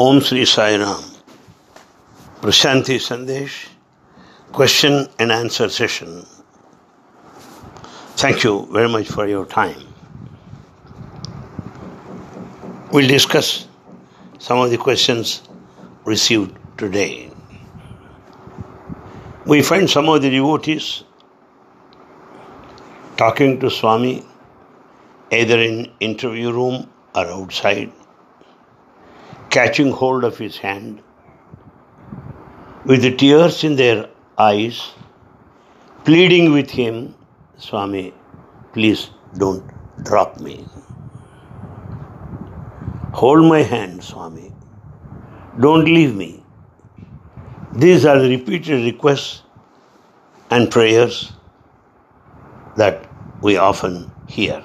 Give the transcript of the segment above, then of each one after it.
Om Sri Sai Ram. Prashanti Sandesh, question and answer session. Thank you very much for your time. We'll discuss some of the questions received today. We find some of the devotees talking to Swami either in interview room or outside, catching hold of his hand with the tears in their eyes, pleading with him, Swami, please don't drop me. Hold my hand, Swami. Don't leave me. These are the repeated requests and prayers that we often hear.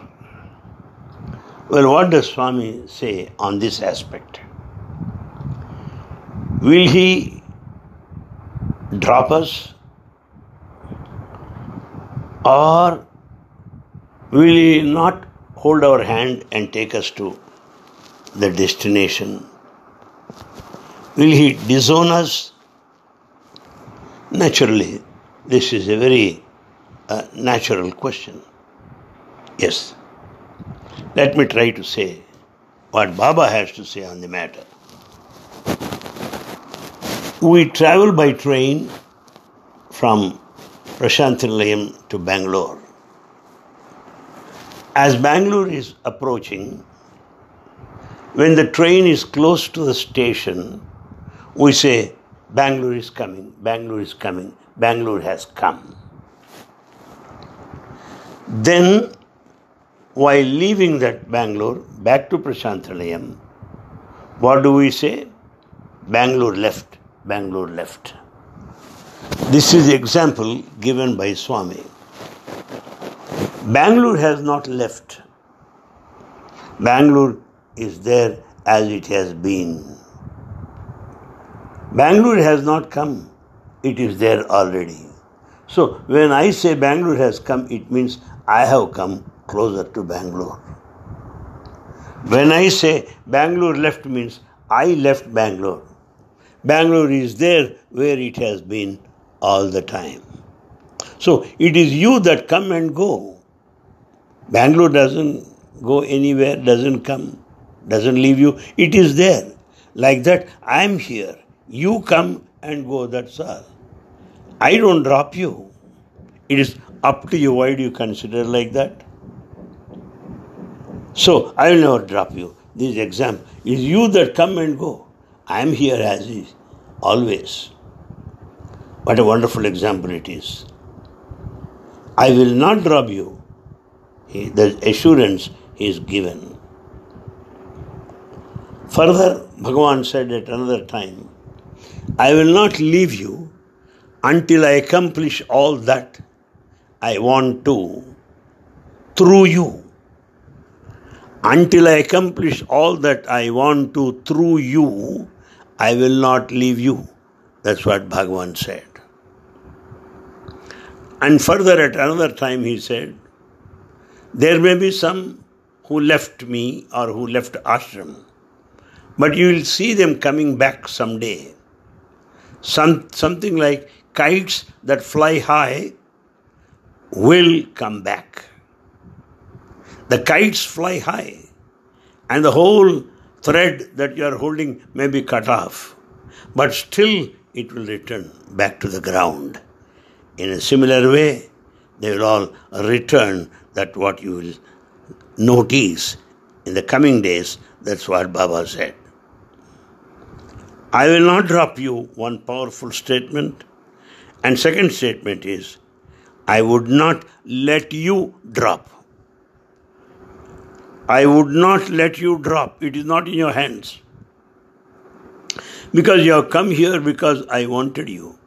Well, what does Swami say on this aspect? Will he drop us? Or will he not hold our hand and take us to the destination? Will he disown us? Naturally, this is a very uh, natural question. Yes. Let me try to say what Baba has to say on the matter. We travel by train from Prashanthinilayam to Bangalore. As Bangalore is approaching, when the train is close to the station, we say, Bangalore is coming, Bangalore is coming, Bangalore has come. Then, while leaving that Bangalore back to Prashanthinilayam, what do we say? Bangalore left, Bangalore left. This is the example given by Swami. Bangalore has not left. Bangalore is there as it has been. Bangalore has not come, it is there already. So when I say Bangalore has come, it means I have come closer to Bangalore. When I say Bangalore left means I left Bangalore. Bangalore is there where it has been all the time. So it is you that come and go. Bangalore doesn't go anywhere, doesn't come, doesn't leave you. It is there. Like that, I am here. You come and go, that's all. I don't drop you. It is up to you. Why do you consider like that? So I will never drop you. This exam is you that come and go. I am here as is, always. What a wonderful example it is. I will not rob you. He, the assurance is given. Further, Bhagavan said at another time, I will not leave you until I accomplish all that I want to through you. Until I accomplish all that I want to through you, I will not leave you. That's what Bhagavan said. And further, at another time, he said, There may be some who left me or who left ashram, but you will see them coming back someday. Some, something like kites that fly high will come back. The kites fly high, and the whole thread that you are holding may be cut off, but still it will return back to the ground. In a similar way, they will all return that what you will notice in the coming days. That's what Baba said. I will not drop you one powerful statement. And second statement is, I would not let you drop. I would not let you drop. It is not in your hands. Because you have come here because I wanted you,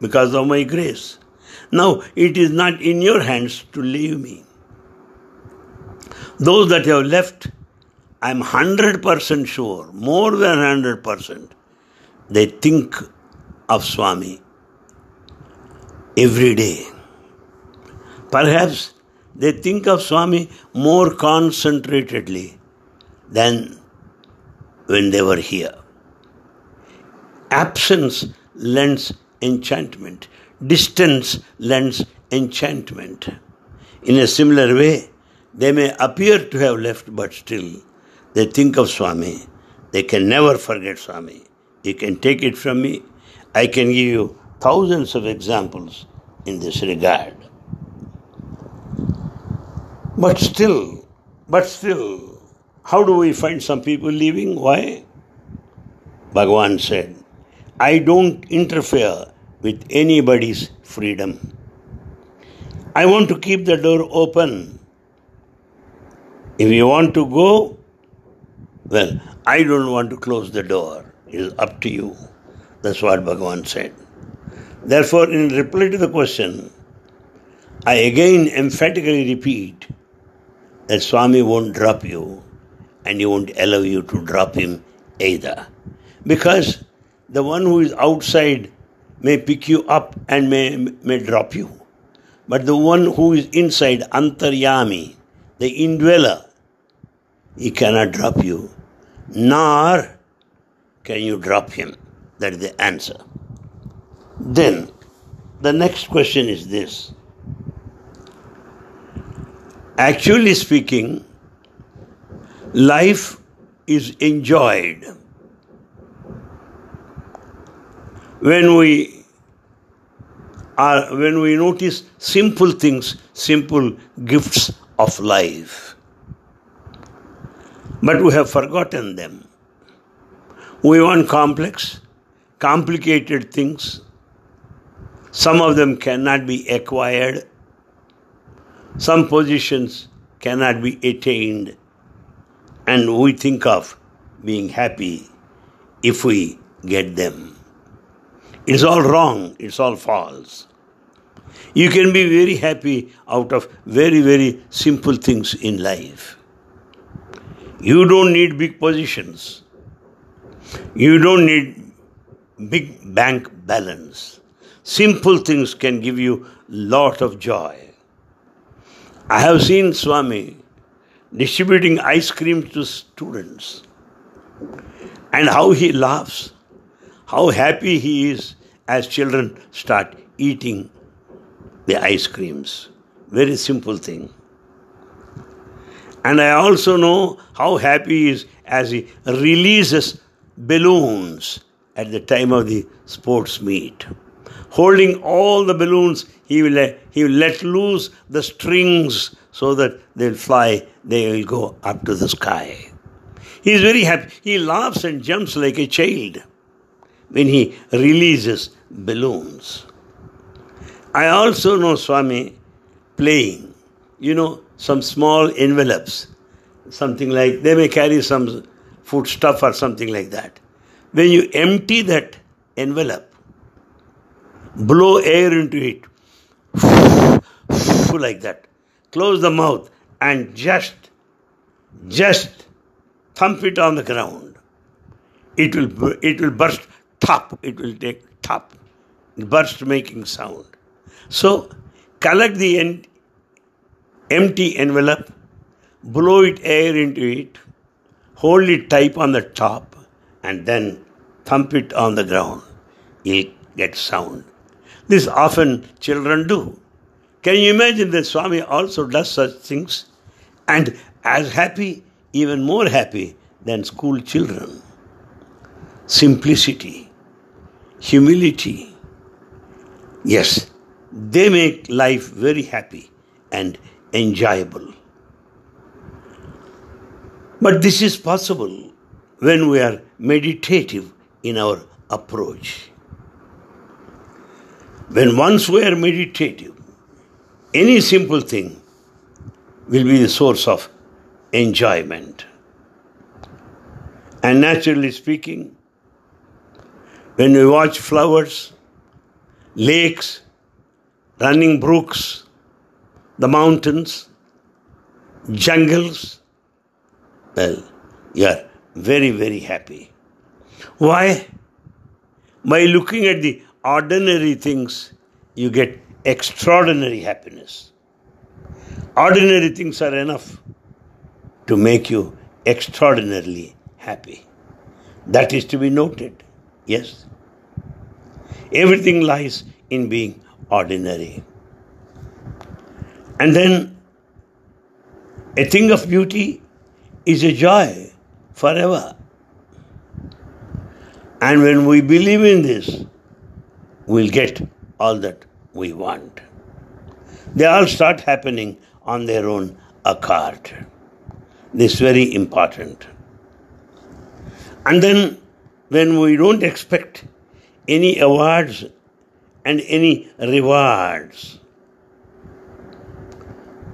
because of my grace. Now it is not in your hands to leave me. Those that have left, I am 100% sure, more than 100%, they think of Swami every day. Perhaps they think of Swami more concentratedly than when they were here. Absence lends enchantment. Distance lends enchantment. In a similar way, they may appear to have left, but still they think of Swami. They can never forget Swami. You can take it from me. I can give you thousands of examples in this regard. But still, but still, how do we find some people leaving? Why? Bhagavan said, I don't interfere with anybody's freedom. I want to keep the door open. If you want to go, well, I don't want to close the door. It is up to you. That's what Bhagavan said. Therefore, in reply to the question, I again emphatically repeat that Swami won't drop you and he won't allow you to drop him either. Because the one who is outside may pick you up and may, may drop you. But the one who is inside, Antaryami, the indweller, he cannot drop you, nor can you drop him. That is the answer. Then, the next question is this. Actually speaking, life is enjoyed when we are when we notice simple things, simple gifts of life. But we have forgotten them. We want complex, complicated things. Some of them cannot be acquired. Some positions cannot be attained. And we think of being happy if we get them. It's all wrong, it's all false. You can be very happy out of very, very simple things in life. You don't need big positions. You don't need big bank balance. Simple things can give you lot of joy. I have seen Swami distributing ice cream to students and how he laughs how happy he is as children start eating the ice creams. Very simple thing. And I also know how happy he is as he releases balloons at the time of the sports meet. Holding all the balloons, he will, let, he will let loose the strings so that they'll fly, they will go up to the sky. He is very happy. He laughs and jumps like a child when he releases balloons. I also know Swami playing, you know, some small envelopes, something like they may carry some food stuff or something like that. When you empty that envelope, blow air into it, like that, close the mouth, and just, just thump it on the ground. It will, it will burst top, it will take top, burst making sound. So collect the en- empty envelope, blow it air into it, hold it tight on the top, and then thump it on the ground. it gets sound. This often children do. Can you imagine that Swami also does such things and as happy, even more happy than school children? Simplicity humility. Yes, they make life very happy and enjoyable. But this is possible when we are meditative in our approach. When once we are meditative, any simple thing will be the source of enjoyment. And naturally speaking, when we watch flowers, lakes, running brooks, the mountains, jungles, well, you are very, very happy. Why? By looking at the ordinary things, you get extraordinary happiness. Ordinary things are enough to make you extraordinarily happy. That is to be noted. Yes? Everything lies in being ordinary. And then a thing of beauty is a joy forever. And when we believe in this, we'll get all that we want. They all start happening on their own accord. This is very important. And then when we don't expect any awards and any rewards,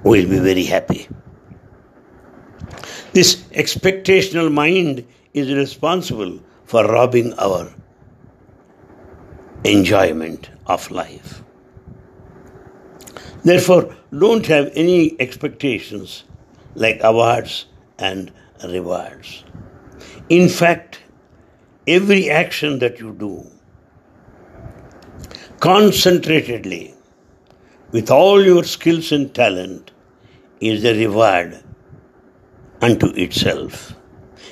we'll be very happy. This expectational mind is responsible for robbing our enjoyment of life. Therefore, don't have any expectations like awards and rewards. In fact, every action that you do concentratedly with all your skills and talent is a reward unto itself.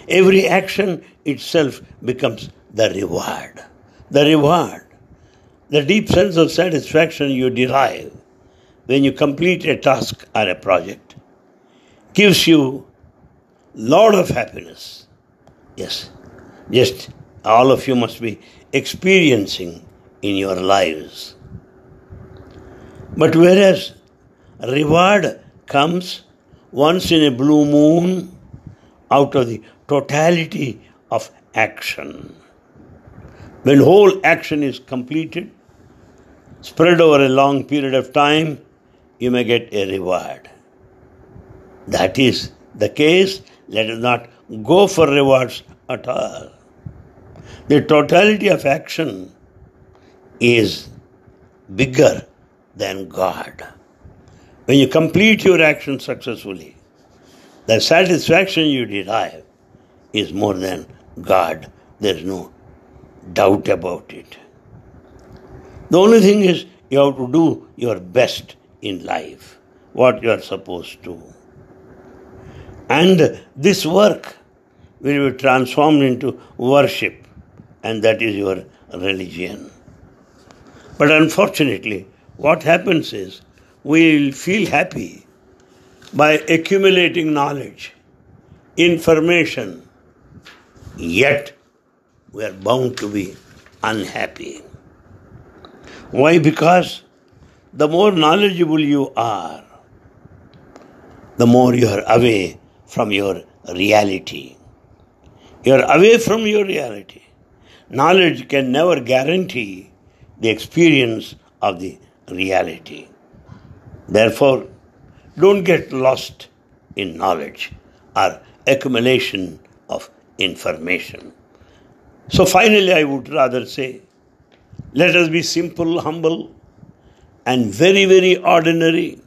Every action itself becomes the reward. The reward, the deep sense of satisfaction you derive when you complete a task or a project, gives you lot of happiness. Yes, just all of you must be experiencing in your lives. But whereas reward comes once in a blue moon out of the totality of action. When whole action is completed, spread over a long period of time, you may get a reward. That is the case. Let us not go for rewards at all. The totality of action is bigger than God. When you complete your action successfully, the satisfaction you derive is more than God. There's no doubt about it. The only thing is you have to do your best in life, what you are supposed to. And this work will be transformed into worship, and that is your religion. But unfortunately, what happens is we will feel happy by accumulating knowledge, information, yet we are bound to be unhappy. Why? Because the more knowledgeable you are, the more you are away from your reality. You are away from your reality. Knowledge can never guarantee the experience of the reality. Therefore, don't get lost in knowledge or accumulation of information. So, finally, I would rather say let us be simple, humble, and very, very ordinary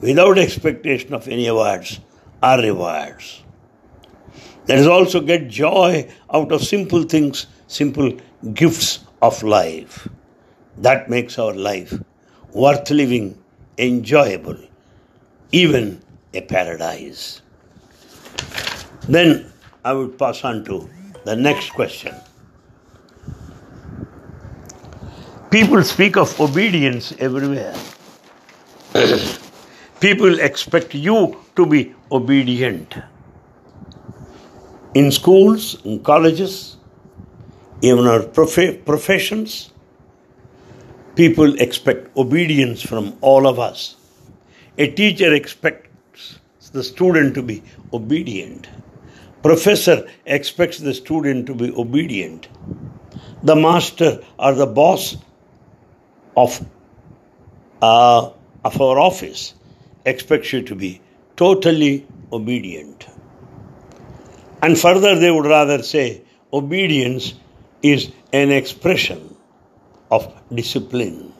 without expectation of any awards or rewards. Let us also get joy out of simple things, simple gifts of life. That makes our life worth living enjoyable, even a paradise. Then I would pass on to the next question. People speak of obedience everywhere. People expect you to be obedient. In schools, in colleges, even our prof- professions, People expect obedience from all of us. A teacher expects the student to be obedient. Professor expects the student to be obedient. The master or the boss of, uh, of our office expects you to be totally obedient. And further, they would rather say obedience is an expression of discipline.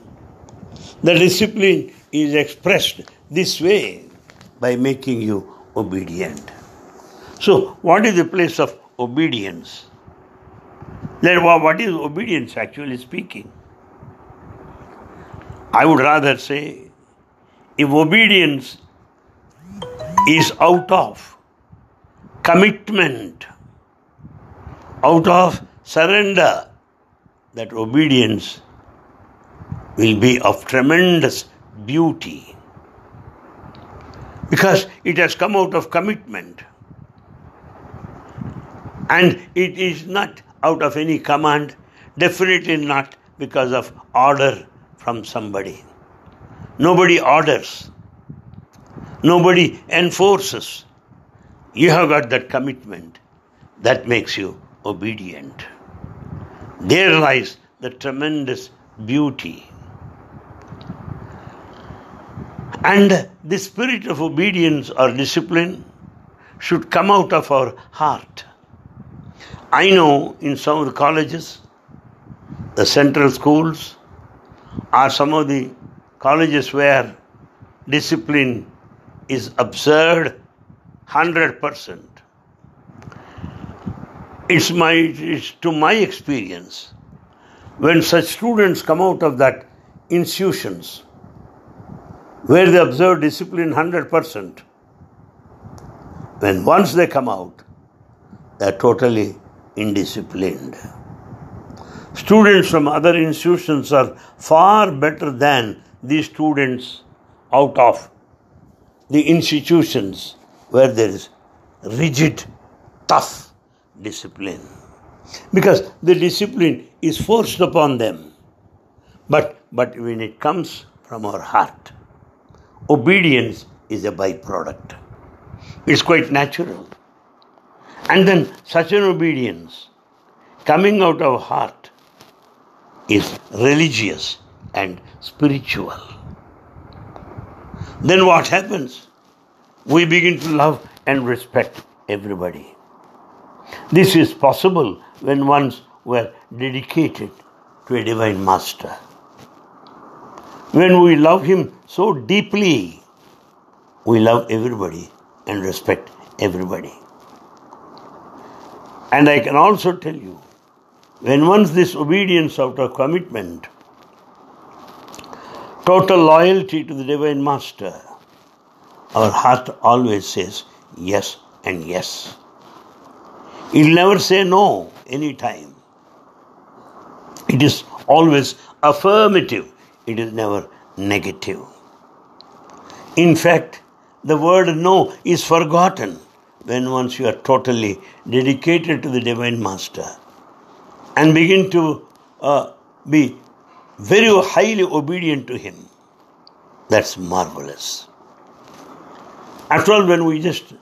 The discipline is expressed this way by making you obedient. So, what is the place of obedience? What is obedience actually speaking? I would rather say if obedience is out of commitment, out of surrender, that obedience will be of tremendous beauty. Because it has come out of commitment. And it is not out of any command, definitely not because of order from somebody. Nobody orders, nobody enforces. You have got that commitment that makes you obedient. There lies the tremendous beauty. And the spirit of obedience or discipline should come out of our heart. I know in some of the colleges, the central schools, are some of the colleges where discipline is observed 100%. It's my, it's to my experience, when such students come out of that institutions where they observe discipline 100%, when once they come out, they're totally indisciplined. Students from other institutions are far better than these students out of the institutions where there is rigid, tough discipline. Because the discipline is forced upon them. But, but when it comes from our heart, obedience is a byproduct. It's quite natural. And then such an obedience coming out of heart is religious and spiritual. Then what happens? We begin to love and respect everybody. This is possible when once we're dedicated to a divine master. When we love him so deeply, we love everybody and respect everybody. And I can also tell you, when once this obedience out of commitment, total loyalty to the Divine Master, our heart always says yes and yes. It will never say no any time. It is always affirmative, it is never negative. In fact, the word no is forgotten when once you are totally dedicated to the Divine Master and begin to uh, be very highly obedient to Him. That's marvelous. After all, when we just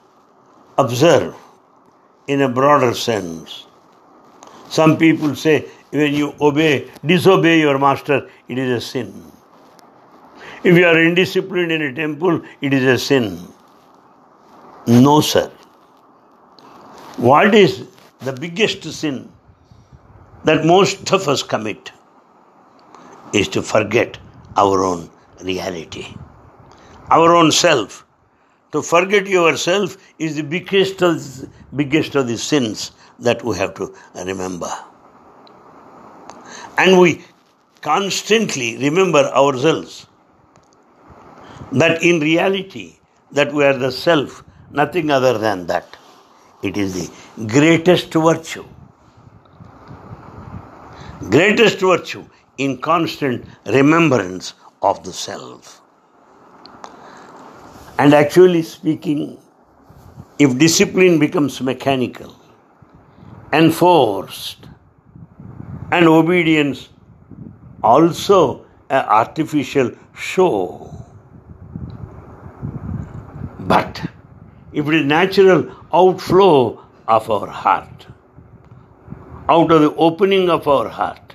observe in a broader sense, some people say when you obey, disobey your master, it is a sin. If you are indisciplined in a temple, it is a sin. No, sir. What is the biggest sin that most of us commit? Is to forget our own reality, our own self. To forget yourself is the biggest of, biggest of the sins that we have to remember. And we constantly remember ourselves that in reality that we are the self, nothing other than that. It is the greatest virtue. Greatest virtue in constant remembrance of the self. And actually speaking, if discipline becomes mechanical, enforced, and obedience also an artificial show. But if it is natural outflow of our heart, out of the opening of our heart,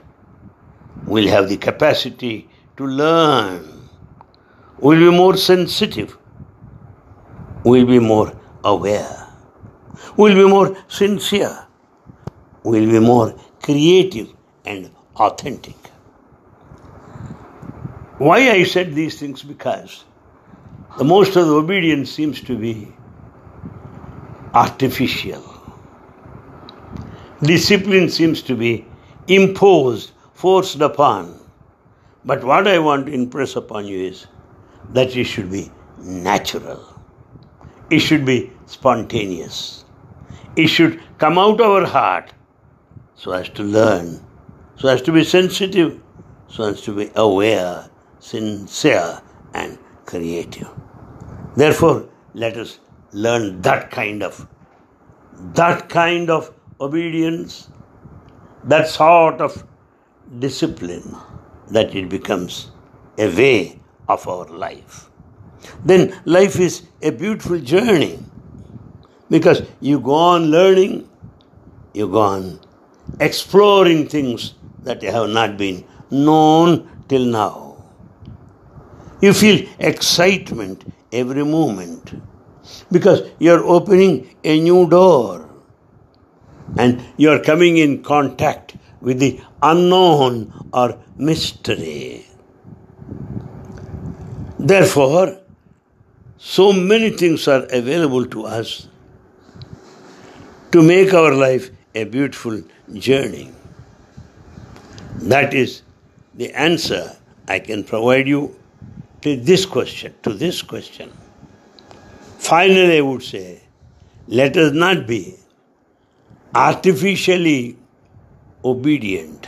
we'll have the capacity to learn. We'll be more sensitive. We'll be more aware. We'll be more sincere. We'll be more creative and authentic. Why I said these things? Because the most of the obedience seems to be artificial. Discipline seems to be imposed, forced upon. But what I want to impress upon you is that it should be natural. It should be spontaneous. It should come out of our heart so as to learn so as to be sensitive, so as to be aware, sincere, and creative. Therefore, let us learn that kind of that kind of obedience, that sort of discipline, that it becomes a way of our life. Then life is a beautiful journey because you go on learning, you go on exploring things that have not been known till now. You feel excitement every moment because you're opening a new door and you're coming in contact with the unknown or mystery. Therefore, so many things are available to us to make our life a beautiful journey. That is the answer I can provide you to this question, to this question. Finally, I would say, let us not be artificially obedient.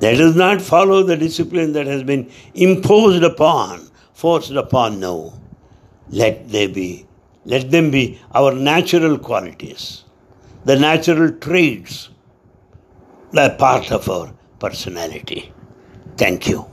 Let us not follow the discipline that has been imposed upon, forced upon. No. Let they be, let them be our natural qualities, the natural traits, that part of our personality. Thank you.